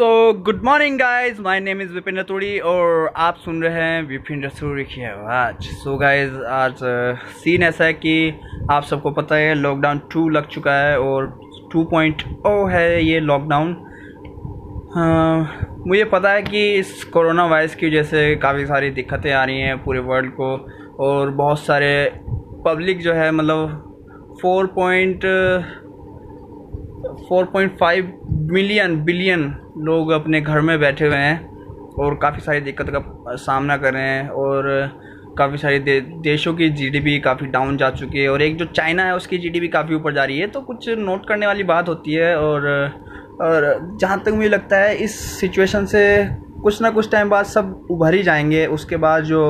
So good morning guys my name is Vipin Ratodi और आप सुन रहे हैं विपिन रतोड़ी की आवाज़। सो गाइज़ आज सीन ऐसा है कि आप सबको पता है लॉकडाउन टू लग चुका है और टू पॉइंट ओ है ये लॉकडाउन मुझे पता है कि इस कोरोना वायरस की वजह से काफ़ी सारी दिक्कतें आ रही हैं पूरे वर्ल्ड को और बहुत सारे पब्लिक जो है मतलब four point four point five million billion लोग अपने घर में बैठे हुए हैं और काफ़ी सारी दिक्कत का सामना कर रहे हैं और काफ़ी सारे दे, देशों की जीडीपी काफ़ी डाउन जा चुकी है और एक जो चाइना है उसकी जीडीपी काफ़ी ऊपर जा रही है तो कुछ नोट करने वाली बात होती है और और जहाँ तक मुझे लगता है इस सिचुएशन से कुछ ना कुछ टाइम बाद सब उभर ही जाएँगे। उसके बाद जो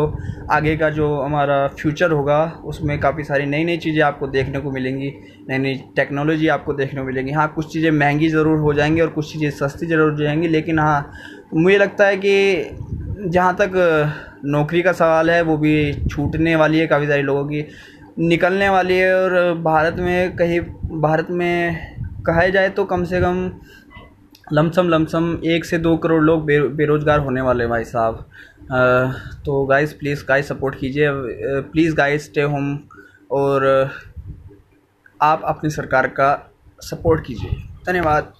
आगे का जो हमारा फ्यूचर होगा, उसमें काफ़ी सारी नई नई चीज़ें आपको देखने को मिलेंगी। नई नई टेक्नोलॉजी आपको देखने को मिलेंगी। हाँ कुछ चीज़ें महँगी ज़रूर हो जाएँगी और कुछ चीज़ें सस्ती ज़रूर हो जाएँगी, लेकिन हाँ मुझे लगता है कि जहाँ तक नौकरी का सवाल है, वो भी छूटने वाली है काफ़ी सारे लोगों की। निकलने वाली है और भारत में कहीं, भारत में कहा जाए तो कम से कम लमसम लमसम एक से दो करोड़ लोग बे, बेरोज़गार होने वाले भाई साहब। तो गाइस प्लीज़ गाइस सपोर्ट कीजिए। प्लीज़ गाइस स्टे होम और आप अपनी सरकार का सपोर्ट कीजिए। धन्यवाद।